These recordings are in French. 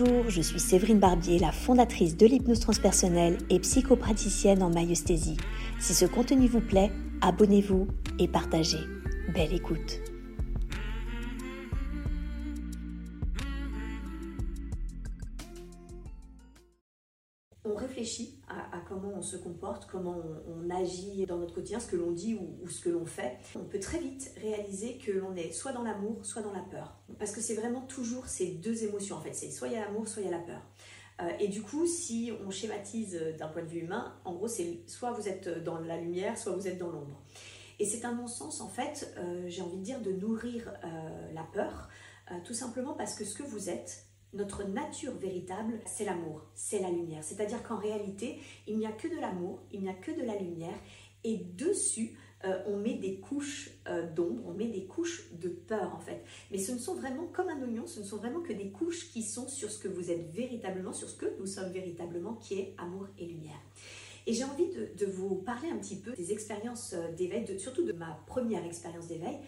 Bonjour, je suis Séverine Barbier, la fondatrice de l'hypnose transpersonnelle et psychopraticienne en maïesthésie. Si ce contenu vous plaît, abonnez-vous et partagez. Belle écoute. On réfléchit à, comment on se comporte, comment on, agit dans notre quotidien, ce que l'on dit ou, ce que l'on fait. On peut très vite réaliser que l'on est soit dans l'amour, soit dans la peur. Parce que c'est vraiment toujours ces deux émotions en fait. C'est soit il y a l'amour, soit il y a la peur. Euh, et du coup, si on schématise d'un point de vue humain, en gros, c'est soit vous êtes dans la lumière, soit vous êtes dans l'ombre. Et c'est un non-sens, en fait, euh, j'ai envie de dire, de nourrir euh, la peur, tout simplement parce que ce que vous êtes, notre nature véritable, c'est l'amour, c'est la lumière. C'est-à-dire qu'en réalité, il n'y a que de l'amour, il n'y a que de la lumière, et dessus, euh, on met des couches euh, d'ombre, on met des couches de peur en fait. Mais ce ne sont vraiment, comme un oignon, ce ne sont vraiment que des couches qui sont sur ce que vous êtes véritablement, sur ce que nous sommes véritablement, qui est amour et lumière. Et j'ai envie de, vous parler un petit peu des expériences euh, d'éveil, surtout de ma première expérience d'éveil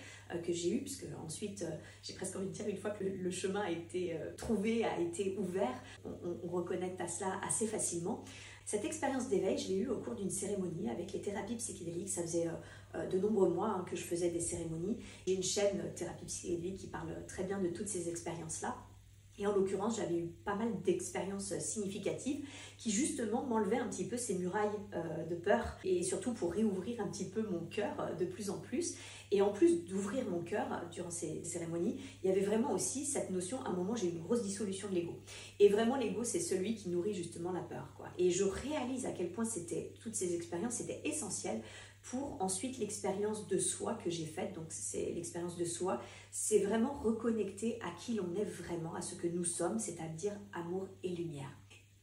que j'ai eue, puisque ensuite, j'ai presque envie de dire, une fois que le, chemin a été trouvé, a été ouvert, on, on reconnecte à cela assez facilement. Cette expérience d'éveil, je l'ai eue au cours d'une cérémonie avec les thérapies psychédéliques. Ça faisait euh, euh, de nombreux mois hein, que je faisais des cérémonies. J'ai une chaîne euh, Thérapie psychédélique qui parle très bien de toutes ces expériences-là. Et en l'occurrence, j'avais eu pas mal d'expériences significatives qui justement m'enlevaient un petit peu ces murailles de peur et surtout pour réouvrir un petit peu mon cœur de plus en plus. Et en plus d'ouvrir mon cœur durant ces cérémonies, il y avait vraiment aussi cette notion, à un moment j'ai eu une grosse dissolution de l'ego. Et vraiment l'ego c'est celui qui nourrit justement la peur. Quoi. Et je réalise à quel point c'était toutes ces expériences étaient essentielles pour ensuite l'expérience de soi que j'ai faite. Donc c'est l'expérience de soi, c'est vraiment reconnecter à qui l'on est vraiment, à ce que nous sommes, c'est-à-dire amour et lumière.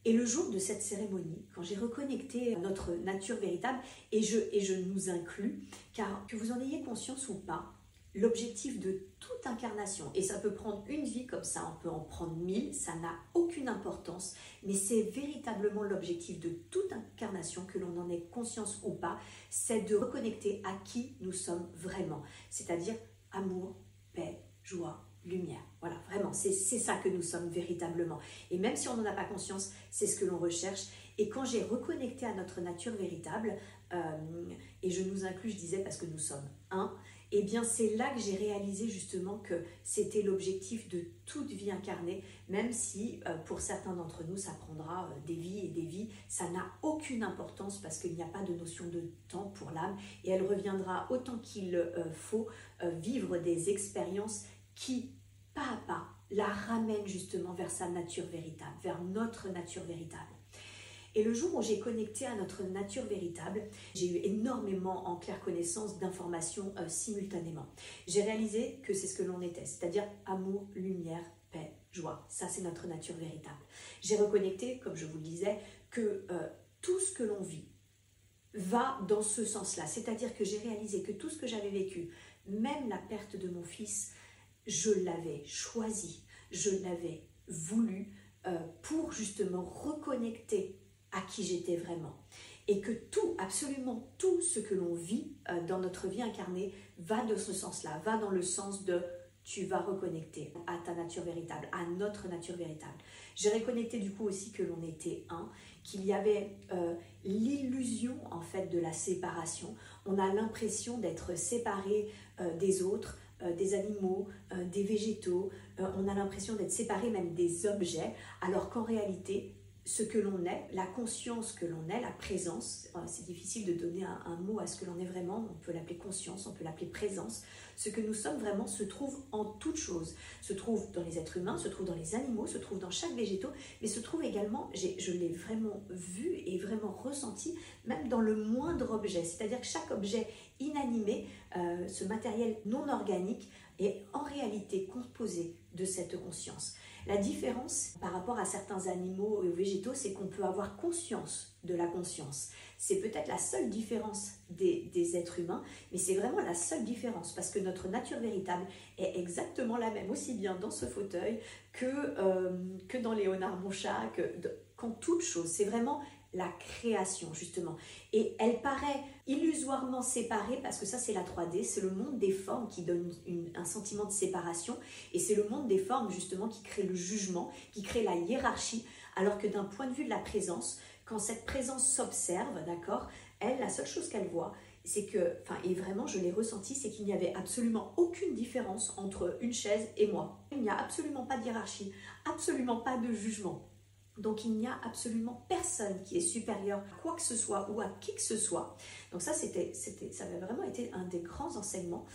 Et le jour de cette cérémonie, quand j'ai reconnecté notre nature véritable, et je, et je nous inclus, car que vous en ayez conscience ou pas, l'objectif de toute incarnation, et ça peut prendre une vie comme ça, on peut en prendre mille, ça n'a aucune importance, mais c'est véritablement l'objectif de toute incarnation, que l'on en ait conscience ou pas, c'est de reconnecter à qui nous sommes vraiment, c'est-à-dire amour, paix, joie, lumière. Voilà, vraiment, c'est ça que nous sommes véritablement. Et même si on n'en a pas conscience, c'est ce que l'on recherche. Et quand j'ai reconnecté à notre nature véritable, euh, et je nous inclus, je disais, parce que nous sommes un, et eh bien c'est là que j'ai réalisé justement que c'était l'objectif de toute vie incarnée, même si euh, pour certains d'entre nous ça prendra euh, des vies et des vies, ça n'a aucune importance parce qu'il n'y a pas de notion de temps pour l'âme et elle reviendra autant qu'il faut vivre des expériences qui pas à pas, la ramène justement vers sa nature véritable, vers notre nature véritable. Et le jour où j'ai connecté à notre nature véritable, j'ai eu énormément en claire connaissance d'informations euh, simultanément. J'ai réalisé que c'est ce que l'on était, c'est-à-dire amour, lumière, paix, joie. Ça, c'est notre nature véritable. J'ai reconnecté, comme je vous le disais, que euh, tout ce que l'on vit va dans ce sens-là. C'est-à-dire que j'ai réalisé que tout ce que j'avais vécu, même la perte de mon fils, je l'avais choisi, je l'avais voulu euh, pour justement reconnecter à qui j'étais vraiment. Et que tout, absolument tout ce que l'on vit euh, dans notre vie incarnée va de ce sens-là, va dans le sens de tu vas reconnecter à ta nature véritable, à notre nature véritable. J'ai reconnecté du coup aussi que l'on était un, qu'il y avait euh, l'illusion en fait de la séparation. On a l'impression d'être séparé des autres, euh, des animaux, euh, des végétaux, euh, on a l'impression d'être séparé même des objets, alors qu'en réalité, ce que l'on est, la conscience que l'on est, la présence, c'est difficile de donner un, mot à ce que l'on est vraiment, on peut l'appeler conscience, on peut l'appeler présence, ce que nous sommes vraiment se trouve en toutes choses, se trouve dans les êtres humains, se trouve dans les animaux, se trouve dans chaque végétaux, mais se trouve également, je l'ai vraiment vu et vraiment ressenti, même dans le moindre objet, c'est-à-dire que chaque objet inanimé, euh, ce matériel non organique, est en réalité composé de cette conscience. La différence par rapport à certains animaux et végétaux, c'est qu'on peut avoir conscience de la conscience. C'est peut-être la seule différence des, êtres humains, mais c'est vraiment la seule différence parce que notre nature véritable est exactement la même, aussi bien dans ce fauteuil que, euh, dans Léonard Monchat, que, qu'en toute chose. C'est vraiment la création, justement. Et elle paraît illusoirement séparée parce que ça, c'est la 3D, c'est le monde des formes qui donne un sentiment de séparation et c'est le monde des formes, justement, qui crée le jugement, qui crée la hiérarchie, alors que d'un point de vue de la présence, quand cette présence s'observe, d'accord, elle, la seule chose qu'elle voit, c'est que, enfin, et vraiment je l'ai ressenti, c'est qu'il n'y avait absolument aucune différence entre une chaise et moi. Il n'y a absolument pas de hiérarchie, absolument pas de jugement. Donc il n'y a absolument personne qui est supérieur à quoi que ce soit ou à qui que ce soit. Donc ça, c'était, ça avait vraiment été un des grands enseignements.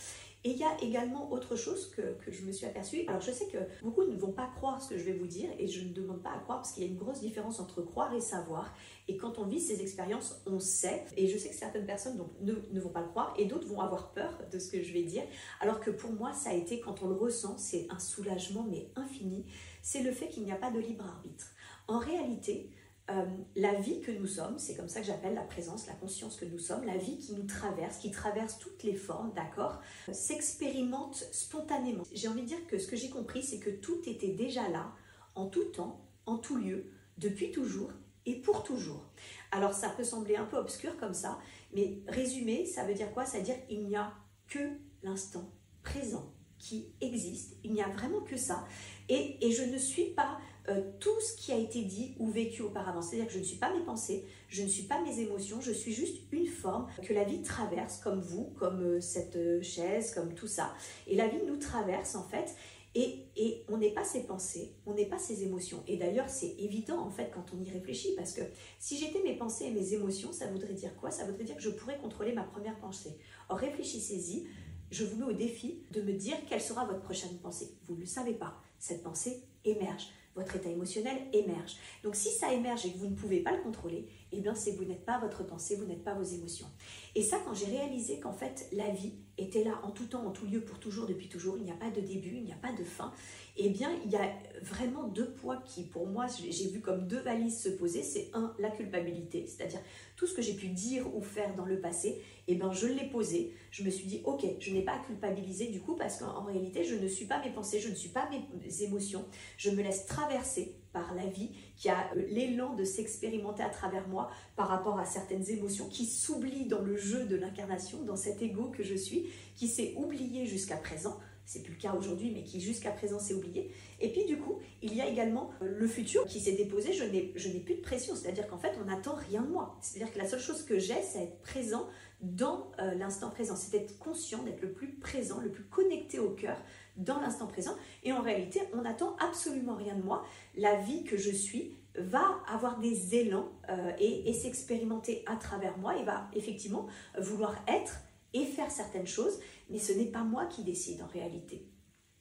Et il y a également autre chose que, je me suis aperçue. Alors je sais que beaucoup ne vont pas croire ce que je vais vous dire et je ne demande pas à croire parce qu'il y a une grosse différence entre croire et savoir. Et quand on vit ces expériences, on sait. Et je sais que certaines personnes ne, ne vont pas le croire et d'autres vont avoir peur de ce que je vais dire. Alors que pour moi, ça a été, quand on le ressent, c'est un soulagement mais infini. C'est le fait qu'il n'y a pas de libre arbitre. En réalité, euh, la vie que nous sommes, c'est comme ça que j'appelle la présence, la conscience que nous sommes, la vie qui nous traverse, qui traverse toutes les formes, d'accord, s'expérimente spontanément. J'ai envie de dire que ce que j'ai compris, c'est que tout était déjà là, en tout temps, en tout lieu, depuis toujours et pour toujours. Alors ça peut sembler un peu obscur comme ça, mais résumé, ça veut dire quoi? Ça veut dire qu'il n'y a que l'instant présent qui existe. Il n'y a vraiment que ça. Et je ne suis pas euh, tout ce qui a été dit ou vécu auparavant. C'est-à-dire que je ne suis pas mes pensées, je ne suis pas mes émotions, je suis juste une forme que la vie traverse, comme vous, comme euh, cette euh, chaise, comme tout ça. Et la vie nous traverse en fait. Et, et, on n'est pas ses pensées, on n'est pas ses émotions. Et d'ailleurs, c'est évident en fait quand on y réfléchit, parce que si j'étais mes pensées et mes émotions, ça voudrait dire quoi? Ça voudrait dire que je pourrais contrôler ma première pensée. Or, réfléchissez-y, je vous mets au défi de me dire quelle sera votre prochaine pensée. Vous ne le savez pas, cette pensée émerge votre état émotionnel émerge. Donc si ça émerge et que vous ne pouvez pas le contrôler, eh bien c'est que vous n'êtes pas votre pensée, vous n'êtes pas vos émotions. Et ça, quand j'ai réalisé qu'en fait la vie était là en tout temps, en tout lieu, pour toujours, depuis toujours, il n'y a pas de début, il n'y a pas de fin, eh bien il y a vraiment deux poids qui, pour moi, j'ai vu comme deux valises se poser. C'est un, la culpabilité, c'est-à-dire tout ce que j'ai pu dire ou faire dans le passé, eh bien je l'ai posé. Je me suis dit, ok, je n'ai pas à culpabiliser du coup parce qu'en réalité, je ne suis pas mes pensées, je ne suis pas mes émotions. Je me laisse traverser par la vie qui a euh, l'élan de s'expérimenter à travers moi par rapport à certaines émotions qui s'oublient dans le jeu de l'incarnation, dans cet ego que je suis, qui s'est oublié jusqu'à présent c'est plus le cas aujourd'hui, mais qui jusqu'à présent s'est oublié. Et puis du coup, il y a également euh, le futur qui s'est déposé, je n'ai, plus de pression, c'est-à-dire qu'en fait, on n'attend rien de moi. C'est-à-dire que la seule chose que j'ai, c'est être présent dans euh, l'instant présent, c'est d'être conscient, d'être le plus présent, le plus connecté au cœur dans l'instant présent. Et en réalité, on n'attend absolument rien de moi. La vie que je suis va avoir des élans euh, et s'expérimenter à travers moi et va effectivement vouloir être et faire certaines choses, mais ce n'est pas moi qui décide en réalité.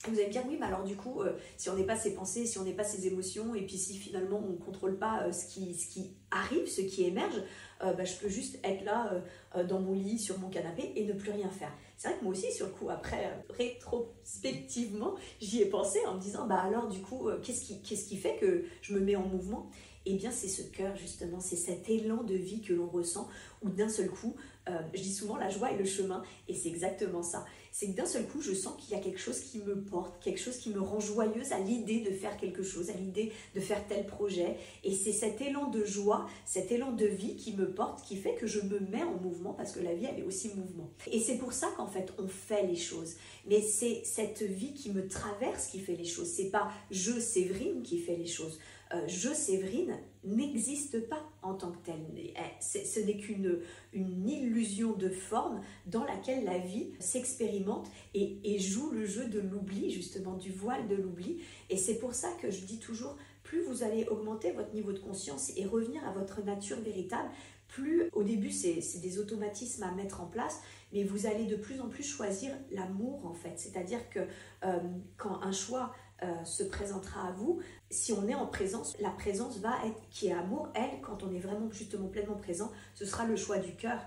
Vous allez me dire, oui, mais alors du coup, euh, si on n'est pas ses pensées, si on n'est pas ses émotions, et puis si finalement on ne contrôle pas euh, ce, qui, arrive, ce qui émerge, euh, bah, je peux juste être là dans mon lit, sur mon canapé, et ne plus rien faire. C'est vrai que moi aussi, sur le coup, après, rétrospectivement, j'y ai pensé en me disant, bah alors du coup, qu'est-ce qui, qu'est-ce qui fait que je me mets en mouvement? Eh bien, c'est ce cœur, justement, c'est cet élan de vie que l'on ressent, où d'un seul coup, je dis souvent la joie et le chemin, et c'est exactement ça. C'est que d'un seul coup, je sens qu'il y a quelque chose qui me porte, quelque chose qui me rend joyeuse à l'idée de faire quelque chose, à l'idée de faire tel projet. Et c'est cet élan de joie, cet élan de vie qui me porte, qui fait que je me mets en mouvement, parce que la vie, elle est aussi mouvement. Et c'est pour ça qu'en fait, on fait les choses. Mais c'est cette vie qui me traverse qui fait les choses. C'est pas je, Séverine, qui fait les choses. Euh, je, Séverine, n'existe pas en tant que tel. Ce n'est qu'une une illusion de forme dans laquelle la vie s'expérimente et, et, joue le jeu de l'oubli, justement, du voile de l'oubli. Et c'est pour ça que je dis toujours, plus vous allez augmenter votre niveau de conscience et revenir à votre nature véritable, plus au début c'est des automatismes à mettre en place, mais vous allez de plus en plus choisir l'amour en fait. C'est-à-dire que euh, quand un choix euh, se présentera à vous, si on est en présence, la présence va être, qui est amour, elle, quand on est vraiment justement pleinement présent, ce sera le choix du cœur.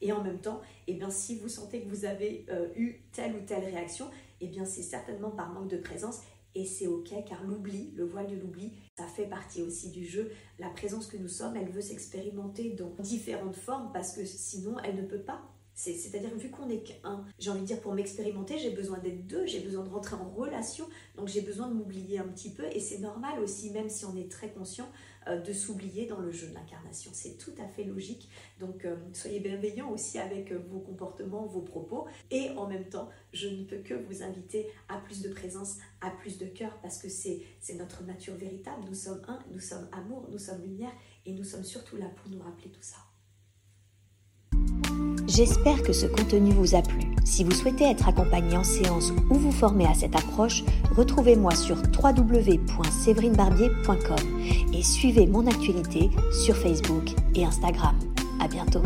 Et en même temps, eh bien, si vous sentez que vous avez euh, eu telle ou telle réaction, eh bien, c'est certainement par manque de présence. Et c'est ok, car l'oubli, le voile de l'oubli, ça fait partie aussi du jeu. La présence que nous sommes, elle veut s'expérimenter dans différentes formes parce que sinon, elle ne peut pas. C'est-à-dire, vu qu'on n'est qu'un, j'ai envie de dire, pour m'expérimenter, j'ai besoin d'être deux, j'ai besoin de rentrer en relation, donc j'ai besoin de m'oublier un petit peu, et c'est normal aussi, même si on est très conscient, euh, de s'oublier dans le jeu de l'incarnation. C'est tout à fait logique. Donc euh, soyez bienveillants aussi avec vos comportements, vos propos. Et en même temps, je ne peux que vous inviter à plus de présence, à plus de cœur, parce que c'est notre nature véritable. Nous sommes un, nous sommes amour, nous sommes lumière, et nous sommes surtout là pour nous rappeler tout ça. J'espère que ce contenu vous a plu. Si vous souhaitez être accompagné en séance ou vous former à cette approche, retrouvez-moi sur www.séverinebarbier.com et suivez mon actualité sur Facebook et Instagram. À bientôt.